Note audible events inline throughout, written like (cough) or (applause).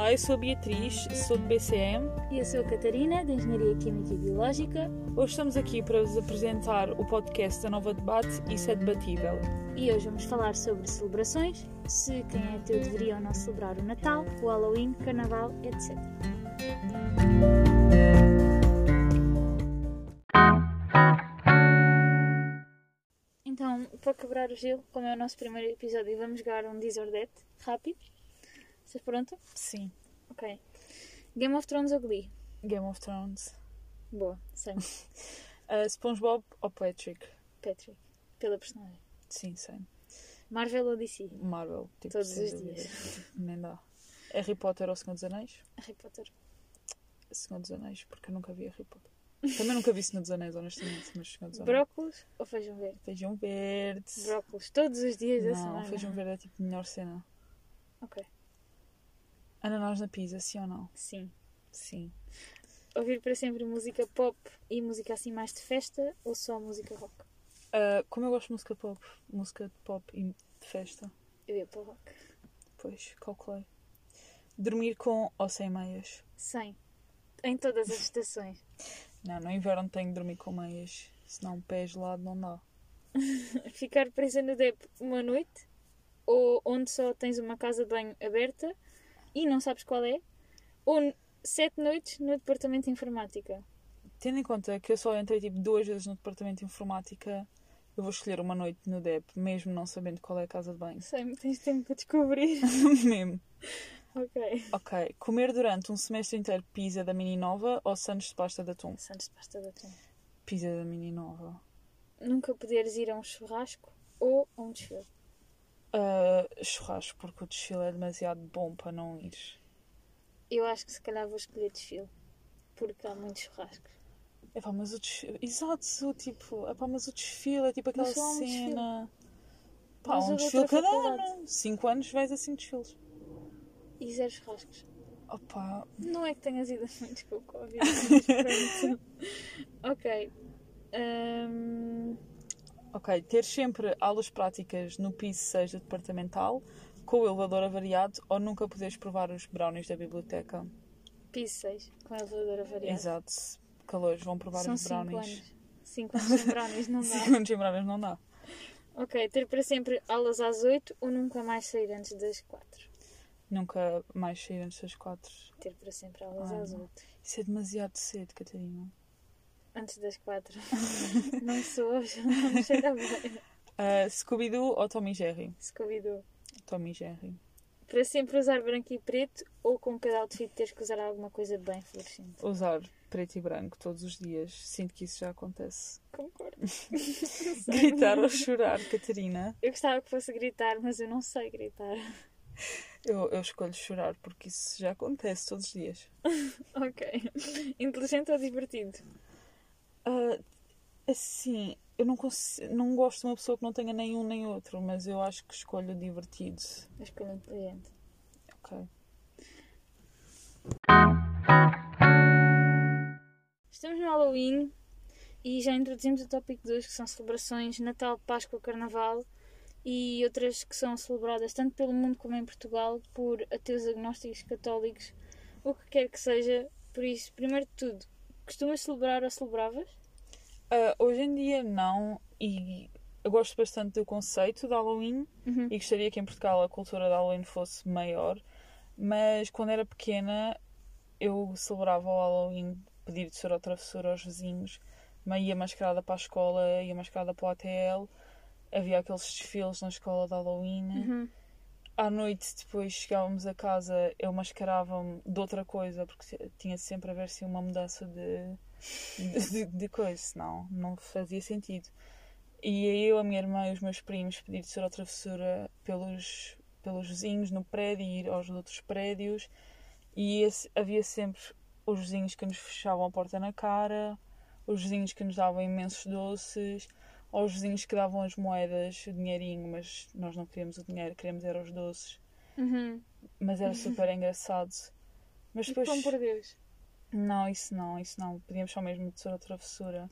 Olá, eu sou Beatriz, sou de BCM. E eu sou a Catarina, de Engenharia Química e Biológica. Hoje estamos aqui para vos apresentar o podcast da Nova Debate Isso é Debatível. E hoje vamos falar sobre celebrações, se quem é ateu deveria ou não celebrar o Natal, o Halloween, Carnaval, etc. Então, para quebrar o gelo, como é o nosso primeiro episódio, vamos jogar um Disordete rápido. Estás pronto? Sim. Ok. Game of Thrones ou Glee? Game of Thrones. Boa, sei. (laughs) Uh, SpongeBob ou Patrick? Patrick, pela personagem. Sim, sei. Marvel ou DC? Marvel. Tipo, Todos os dias. (laughs) Nem dá. Harry Potter ou Senhor dos Anéis? Harry Potter. Senhor dos Anéis, porque eu nunca vi Harry Potter. Também nunca vi Senhor dos Anéis, honestamente, mas Senhor dos Anéis. Brócolis ou feijão verde? Feijão verde. Brócolis, todos os dias da Não, semana. feijão verde é tipo a melhor cena. Ok, Ananás na pizza, sim ou não? sim. Sim. Ouvir para sempre música pop e música assim mais de festa ou só música rock? Uh, como eu gosto de música pop, música de pop e de festa, Eu ia para o rock. pois calculei. Dormir com ou sem meias? Sem. Em todas as estações. (laughs) Não, no inverno tenho de dormir com meias, senão o pé gelado não dá. (laughs) Ficar presa no DEP uma noite ou onde só tens uma casa de banho aberta e não sabes qual é ou sete noites no departamento de informática. Tendo em conta que eu só entrei tipo duas vezes no departamento de informática, eu vou escolher uma noite no DEP, mesmo não sabendo qual é a casa de banho. Sei, tens tempo para descobrir. (laughs) mesmo. ok. Ok. Comer durante um semestre inteiro pizza da Mini Nova ou sandes de pasta de atum? Santos de pasta de atum. Pizza da Mini Nova. Nunca poderes ir a um churrasco ou a um desfile. Uh, churrasco, porque o desfile é demasiado bom para não ir. Eu acho que se calhar vou escolher desfile. Porque há muitos churrascos. Epá, mas o desfile. Exato, tipo. Epá, mas o desfile é tipo aquela Mas há um desfile. cena. Pá, um desfile cada ano. Cinco anos vais assim desfiles. E zero churrascos. Opa, Não é que tenhas ido a muitos com o Covid. (laughs) ok. Hum, ok. Ter sempre aulas práticas no piso 6 do departamental, com o elevador avariado, ou nunca poderes provar os brownies da biblioteca. piso 6, com a elevadora variada. Exato. Calores, vão provar São os 5 brownies. anos. 5 anos sem brownies, não (laughs) dá. Cinco anos em brownies não dá. Ok, ter para sempre aulas às 8 ou nunca mais sair antes das 4? Nunca mais sair antes das quatro. Ter para sempre aulas Ai, às não. 8. Isso é demasiado cedo, Catarina. Antes das 4. (laughs) não sou, já (laughs) não me cheira bem. Uh, Scooby-Doo ou Tommy Jerry? Scooby-Doo. Tommy Jerry. Para sempre usar branco e preto ou com cada outfit teres que usar alguma coisa bem fluorescente? Usar preto e branco todos os dias. Sinto que isso já acontece. Concordo. (laughs) Gritar ou chorar, Catarina? Eu gostava que fosse gritar, mas eu não sei gritar. Eu, eu escolho chorar porque isso já acontece todos os dias. Ok. Inteligente ou divertido? Ah, assim, eu não, consigo, não gosto de uma pessoa que não tenha nenhum nem outro, mas eu acho que escolho divertido. Eu escolho inteligente. Ok. Estamos no Halloween e já introduzimos o tópico 2, que são celebrações Natal, Páscoa, Carnaval e outras que são celebradas tanto pelo mundo como em Portugal por ateus agnósticos, católicos, o que quer que seja. Por isso, primeiro de tudo, costumas celebrar ou celebravas? Ah, hoje em dia não, e eu gosto bastante do conceito de Halloween Uhum. e gostaria que em Portugal a cultura de Halloween fosse maior, mas quando era pequena eu celebrava o Halloween, pedir de ser ou travessura aos vizinhos, mas ia mascarada para a escola, ia mascarada para o ATL, havia aqueles desfiles na escola de Halloween. Uhum. À noite, depois chegávamos a casa, eu mascarava-me de outra coisa, porque tinha sempre a ver se uma mudança de, de, de, coisa, senão não fazia sentido. E eu, a minha irmã e os meus primos pedir ser a travessura pelos, pelos vizinhos no prédio e ir aos outros prédios. E esse- havia sempre os vizinhos que nos fechavam a porta na cara, os vizinhos que nos davam imensos doces, ou os vizinhos que davam as moedas, o dinheirinho, mas nós não queríamos o dinheiro, queríamos era os doces. Uhum. Mas era super (laughs) engraçado. Mas depois. pão por Deus. Não, isso não, isso não. Podíamos só mesmo de ser a travessura.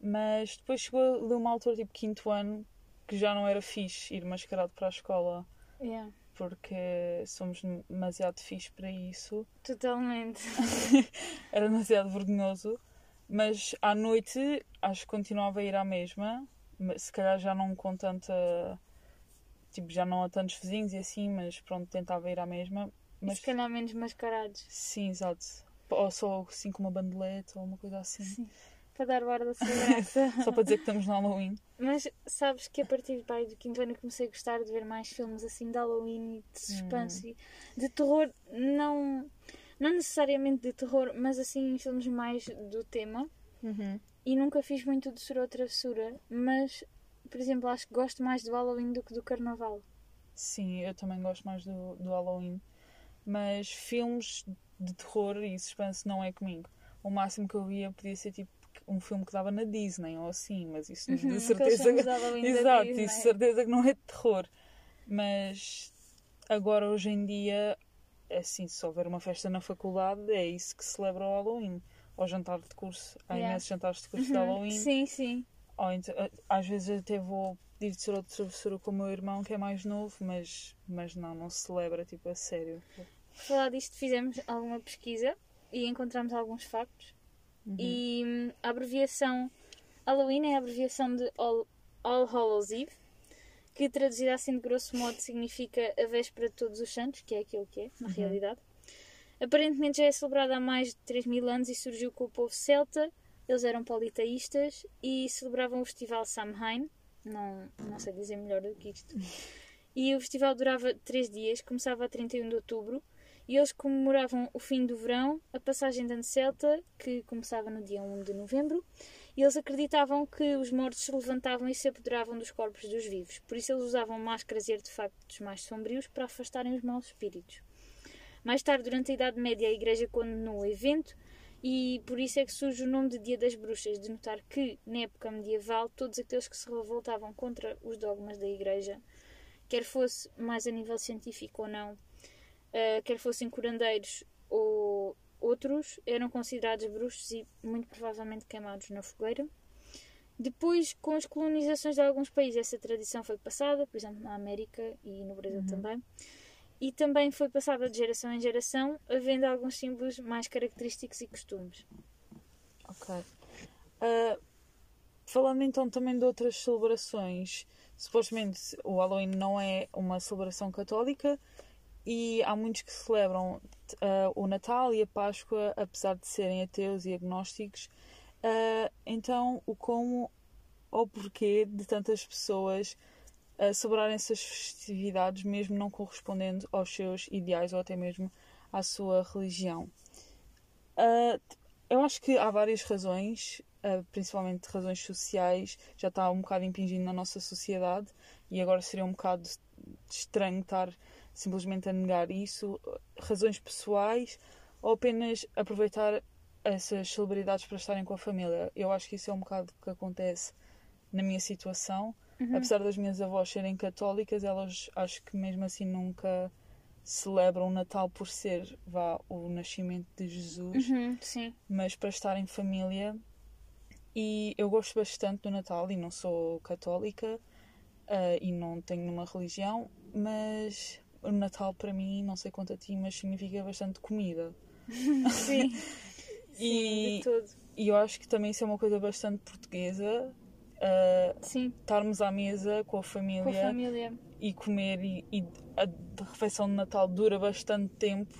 Mas depois chegou ali uma altura, tipo quinto ano, que já não era fixe ir mascarado para a escola. Yeah. porque somos demasiado fixe para isso. Totalmente. (laughs) Era demasiado vergonhoso. Mas à noite acho que continuava a ir à mesma. Mas Se calhar já não com tanta. Tipo, já não há tantos vizinhos e assim, mas pronto, tentava ir à mesma. E Mas se calhar menos mascarados. sim, exato. Ou só assim com uma bandeleta ou uma coisa assim. Sim. Para dar o ar da segurança. (laughs) Só para dizer que estamos no Halloween. Mas sabes que a partir pai, do quinto ano comecei a gostar de ver mais filmes assim de Halloween e de suspense e de terror, não, não necessariamente de terror, mas assim filmes mais do tema. E nunca fiz muito de Sura ou Travessura, mas, por exemplo, acho que gosto mais do Halloween do que do Carnaval. Sim, eu também gosto mais do, do Halloween. Mas filmes de terror e suspense não é comigo. O máximo que eu via podia ser tipo um filme que dava na Disney ou assim, mas isso Uhum, de certeza. da Exato, isso de certeza que não é de terror. Mas agora hoje em dia, assim, se houver uma festa na faculdade, é isso que celebra o Halloween. Ou jantar de curso. Há Yeah. imensos jantares de curso de Uhum, Halloween. Sim, sim. Ou então, às vezes até vou pedir de ser outra travessura com o meu irmão, que é mais novo, mas, mas não, não se celebra, tipo, a sério. Por falar disto, fizemos alguma pesquisa e encontramos alguns factos. Uhum. E hum, a abreviação Halloween é a abreviação de All, All Hallows Eve, que traduzida assim de grosso modo significa a véspera de todos os santos, que é aquilo que é, na realidade. Aparentemente já é celebrada há mais de 3 mil anos e surgiu com o povo celta. Eles eram politeístas e celebravam o festival Samhain. Não, não sei dizer melhor do que isto. E o festival durava 3 dias, começava a 31 de outubro e eles comemoravam o fim do verão, a passagem de ano celta, que começava no dia 1 de novembro, e eles acreditavam que os mortos se levantavam e se apoderavam dos corpos dos vivos. Por isso eles usavam máscaras e artefactos mais sombrios para afastarem os maus espíritos. Mais tarde, durante a Idade Média, a Igreja condenou o evento e por isso é que surge o nome de Dia das Bruxas, de notar que, na época medieval, todos aqueles que se revoltavam contra os dogmas da Igreja, quer fosse mais a nível científico ou não, Uh, quer fossem curandeiros ou outros, eram considerados bruxos e muito provavelmente queimados na fogueira. Depois, com as colonizações de alguns países, essa tradição foi passada, por exemplo, na América e no Brasil também. E também foi passada de geração em geração, havendo alguns símbolos mais característicos e costumes. Ok. Ah, falando então também de outras celebrações, supostamente o Halloween não é uma celebração católica e há muitos que celebram ah, o Natal e a Páscoa, apesar de serem ateus e agnósticos. Ah, então, o como ou porquê de tantas pessoas ah, celebrarem essas festividades, mesmo não correspondendo aos seus ideais ou até mesmo à sua religião? Ah, eu acho que há várias razões, uh, principalmente razões sociais, já está um bocado impingindo na nossa sociedade e agora seria um bocado estranho estar simplesmente a negar isso. Razões pessoais ou apenas aproveitar essas celebridades para estarem com a família. Eu acho que isso é um bocado que acontece na minha situação. Apesar das minhas avós serem católicas, elas acho que mesmo assim nunca celebram o Natal por ser vá, o nascimento de Jesus Uhum, sim. mas para estar em família. E eu gosto bastante do Natal e não sou católica ah, e não tenho nenhuma religião, mas o Natal para mim, não sei quanto a ti, mas significa bastante comida. (laughs) (laughs) Sim. E- Sim, de todo. E eu acho que também isso é uma coisa bastante portuguesa. Sim, estarmos à mesa com a família, com a família. e comer e, e a refeição de Natal dura bastante tempo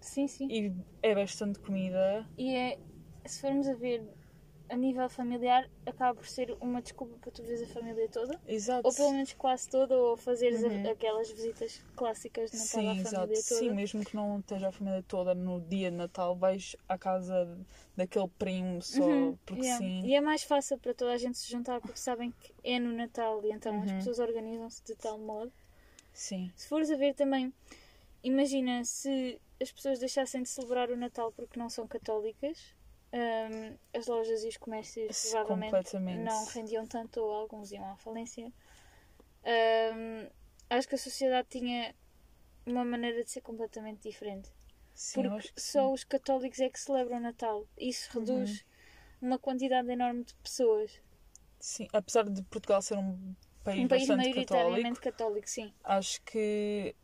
Sim, sim. e é bastante comida. E é, se formos a ver a nível familiar, acaba por ser uma desculpa para tu veres a família toda. Exato. Ou pelo menos quase toda, ou fazeres Uhum. aquelas visitas clássicas de Natal Sim, à exato. família toda. Sim, mesmo que não esteja a família toda no dia de Natal, vais à casa daquele primo só Uhum, porque yeah. sim. E é mais fácil para toda a gente se juntar porque sabem que é no Natal e então as Uhum. pessoas organizam-se de tal modo. Sim, Se fores a ver também, imagina se as pessoas deixassem de celebrar o Natal porque não são católicas, hum, as lojas e os comércios provavelmente não rendiam tanto ou alguns iam à falência. Hum, acho que a sociedade tinha uma maneira de ser completamente diferente. sim, Porque só sim. os católicos é que celebram o Natal. Isso Uhum. reduz uma quantidade enorme de pessoas. Sim, apesar de Portugal ser um país, um país bastante maioritariamente católico, católico, sim. acho que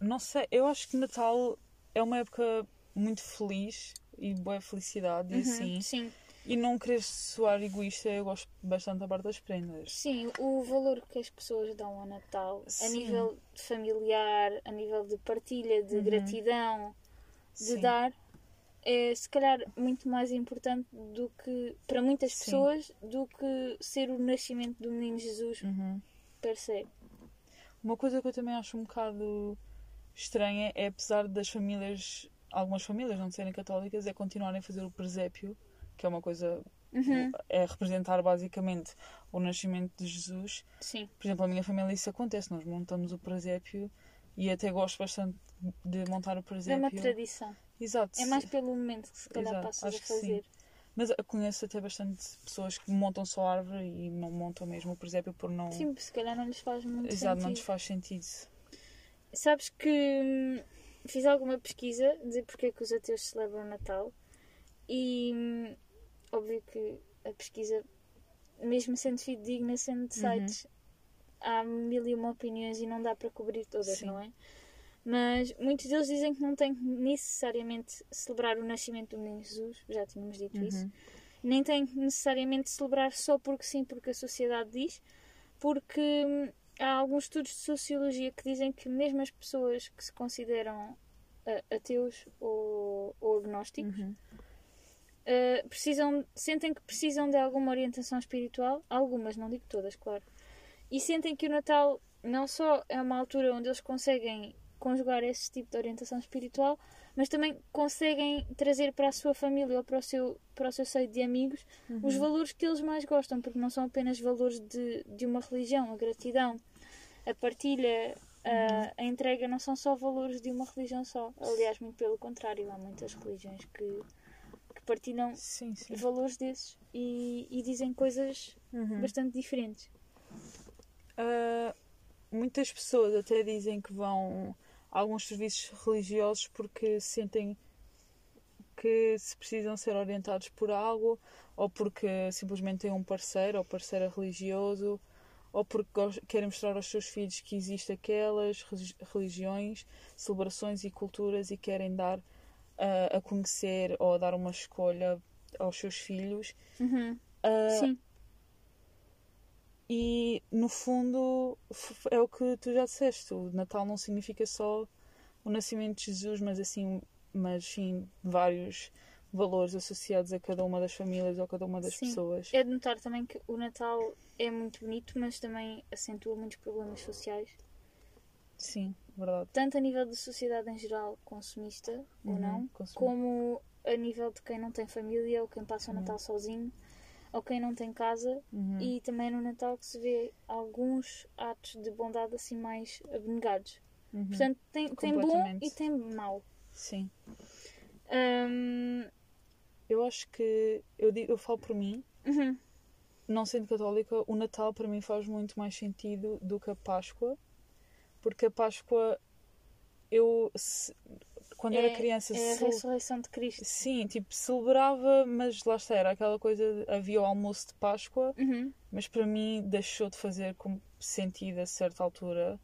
Não sei, eu acho que Natal é uma época muito feliz e boa felicidade e Uhum, assim. Sim, E não querer soar egoísta, eu gosto bastante da parte das prendas. sim, o valor que as pessoas dão ao Natal, a Sim. nível de familiar, a nível de partilha, de Uhum. gratidão, de Sim. dar, é se calhar muito mais importante do que, para muitas Sim. pessoas, do que ser o nascimento do menino Jesus Uhum. per se. Uma coisa que eu também acho um bocado estranha é, apesar das famílias, algumas famílias não serem católicas, é continuarem a fazer o presépio, que é uma coisa, Uhum, é representar basicamente o nascimento de Jesus. Sim, Por exemplo, a minha família isso acontece, nós montamos o presépio e até gosto bastante de montar o é presépio. uma tradição. Exato. É mais pelo momento que se calhar Exato, passas a fazer. Mas conheço até bastante pessoas que montam só a árvore e não montam mesmo o presépio por não. Sim, se calhar não lhes faz muito Exato, não sentido. lhes faz sentido. Sabes que hum, fiz alguma pesquisa dizer porque é que os ateus celebram o Natal e hum, óbvio que a pesquisa, mesmo sendo fidedigna, sendo de Uhum. sites, há mil e uma opiniões e não dá para cobrir todas, Sim. não é? Mas muitos deles dizem que não tem que necessariamente celebrar o nascimento do menino Jesus, já tínhamos dito isso, Uhum. nem tem que necessariamente celebrar só porque sim, porque a sociedade diz, porque hum, há alguns estudos de sociologia que dizem que mesmo as pessoas que se consideram ah, ateus ou, ou agnósticos Uhum. ah, precisam, sentem que precisam de alguma orientação espiritual, algumas, não digo todas, claro, e sentem que o Natal não só é uma altura onde eles conseguem conjugar esse tipo de orientação espiritual, mas também conseguem trazer para a sua família ou para o seu, para o seu seio de amigos os Uhum. valores que eles mais gostam, porque não são apenas valores de, de uma religião, a gratidão, a partilha, a, a entrega, não são só valores de uma religião só. Aliás, muito pelo contrário, há muitas religiões que, que partilham Sim, sim. valores desses e, e dizem coisas Uhum. bastante diferentes. Ah, muitas pessoas até dizem que vão alguns serviços religiosos porque sentem que se precisam ser orientados por algo ou porque simplesmente têm um parceiro ou parceira religioso ou porque querem mostrar aos seus filhos que existem aquelas religiões, celebrações e culturas e querem dar ah, a conhecer ou a dar uma escolha aos seus filhos. Ah, Sim, e no fundo é o que tu já disseste, o Natal não significa só o nascimento de Jesus, mas assim, mas sim vários valores associados a cada uma das famílias ou a cada uma das Sim. pessoas. é de notar também que o Natal é muito bonito, mas também acentua muitos problemas sociais. Sim, verdade. tanto a nível da sociedade em geral, consumista ou Uhum, não, consumista. como a nível de quem não tem família ou quem passa o Uhum. Natal sozinho ou quem não tem casa Uhum. e também no Natal que se vê alguns atos de bondade assim mais abnegados. Uhum. Portanto, tem, tem bom e tem mau. Sim. Hum, Eu acho que eu, digo, eu falo por mim, uhum, não sendo católica, o Natal para mim faz muito mais sentido do que a Páscoa, porque a Páscoa eu se- quando era É- criança é a ressurreição de Cristo. Sim, tipo, celebrava, mas lá está, era aquela coisa, havia o almoço de Páscoa, Uhum, mas para mim deixou de fazer sentido a certa altura.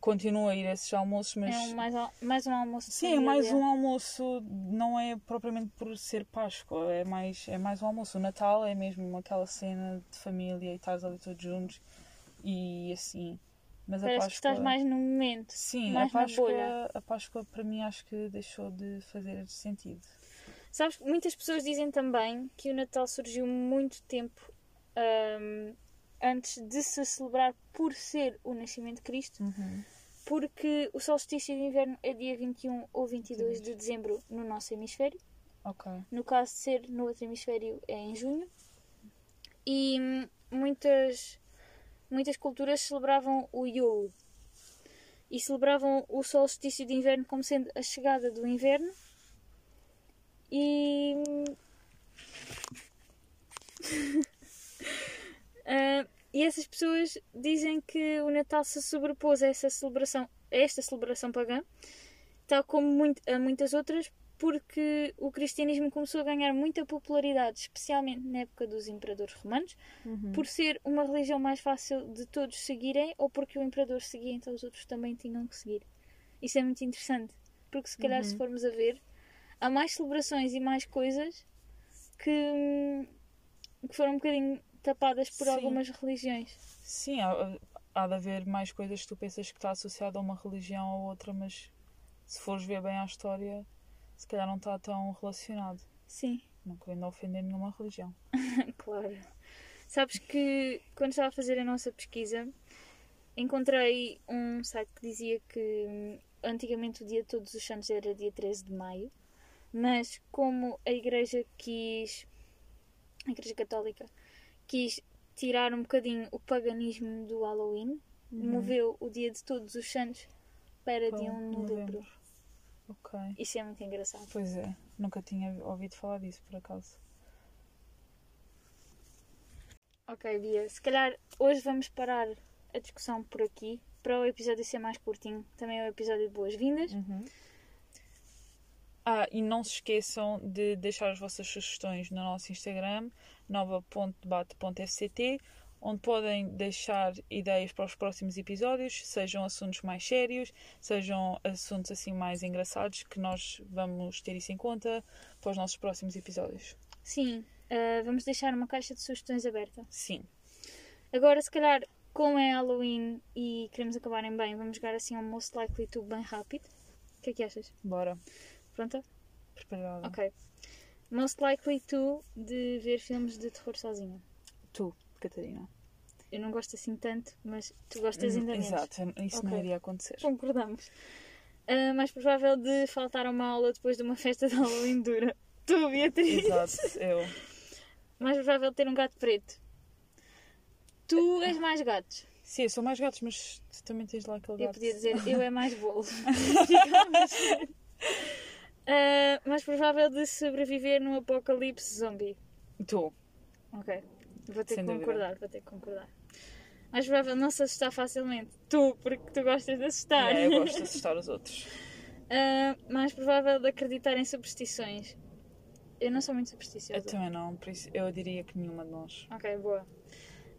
Continuo a ir a esses almoços, mas É um, mais, al- mais um almoço de sim, é mais um almoço, não é propriamente por ser Páscoa, é mais, é mais um almoço. O Natal é mesmo aquela cena de família e estás ali todos juntos e assim. Mas a Parece Páscoa. que estás mais no momento. Sim, a mais na Páscoa, a Páscoa para mim acho que deixou de fazer sentido. Sabes, que muitas pessoas dizem também que o Natal surgiu muito tempo ahm, antes de se celebrar por ser o nascimento de Cristo, Uhum. porque o solstício de inverno é dia 21 ou 22 de dezembro no nosso hemisfério. Ok. No caso de ser no outro hemisfério é em junho. E hum, muitas, muitas culturas celebravam o Yule. E celebravam o solstício de inverno como sendo a chegada do inverno. E. (laughs) Ah, e essas pessoas dizem que o Natal se sobrepôs a essa celebração, a esta celebração pagã, tal como muito- a muitas outras, porque o cristianismo começou a ganhar muita popularidade, especialmente na época dos imperadores romanos, Uhum. por ser uma religião mais fácil de todos seguirem ou porque o imperador seguia, então os outros também tinham que seguir. Isso é muito interessante. Porque se calhar, Uhum. se formos a ver, há mais celebrações e mais coisas que, que foram um bocadinho tapadas por Sim. algumas religiões. Sim, há, há de haver mais coisas que tu pensas que está associado a uma religião ou outra, mas se fores ver bem a história, se calhar não está tão relacionado. Sim, Não querendo ofender nenhuma religião. (laughs) claro. Sabes que quando estava a fazer a nossa pesquisa, encontrei um site que dizia que hum, antigamente o dia de Todos os Santos era dia 13 de maio, mas como a Igreja quis, a Igreja Católica, quis tirar um bocadinho o paganismo do Halloween, moveu o dia de Todos os Santos para Para dia 1 de novembro. Ok. Isso é muito engraçado. Pois é, nunca tinha ouvido falar disso por acaso. Ok, Bia, se calhar hoje vamos parar a discussão por aqui para o episódio ser mais curtinho. Também é o episódio de boas-vindas. Ah, e não se esqueçam de deixar as vossas sugestões no nosso Instagram, nova.debate.fct, onde podem deixar ideias para os próximos episódios, sejam assuntos mais sérios, sejam assuntos assim mais engraçados, que nós vamos ter isso em conta para os nossos próximos episódios. Sim, ah, vamos deixar uma caixa de sugestões aberta. Sim, Agora, se calhar, como é Halloween e queremos acabar em bem, vamos jogar assim um Most Likely To bem rápido. O que é que achas? bora. Pronta? Preparada. Ok. Most Likely To de ver filmes de terror sozinha. Tu, Catarina. Eu não gosto assim tanto, mas tu gostas ainda menos. Exato, isso não Ok. iria acontecer. Concordamos. Ah, mais provável de faltar a uma aula depois de uma (laughs) festa de Halloween dura. Tu, Beatriz. Exato, eu. Mais provável de ter um gato preto. Tu és mais gatos. Sim, eu sou mais gatos, mas tu também tens lá aquele Eu gato. podia dizer eu é mais bolo. (laughs) Ah, mais provável de sobreviver num apocalipse zombie. Tu. Ok. Vou ter que dúvida. concordar, vou ter que concordar. Mais provável não se assustar facilmente. Tu, porque tu gostas de assustar. É, eu (laughs) gosto de assustar os outros. Ah, mais provável de acreditar em superstições. Eu não sou muito Eu supersticiosa. também não, por isso eu diria que nenhuma de nós. Ok, boa.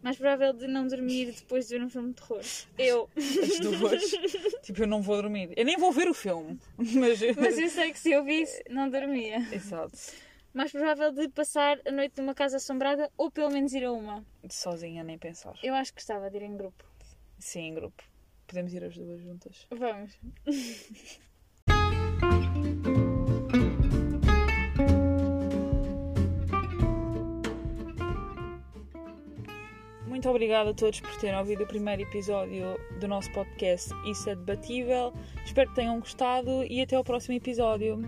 Mais provável de não dormir depois de ver um filme de terror. Eu. As duas. (laughs) tipo, eu não vou dormir. Eu nem vou ver o filme. (laughs) Mas. Mas eu sei que se eu visse, não dormia. Exato. Mais provável de passar a noite numa casa assombrada ou pelo menos ir a uma. Sozinha, nem pensar. Eu acho que gostava de ir em grupo. Sim, em grupo. Podemos ir as duas juntas. Vamos. Muito obrigada a todos por terem ouvido o primeiro episódio do nosso podcast Isso é Debatível. Espero que tenham gostado e até ao próximo episódio.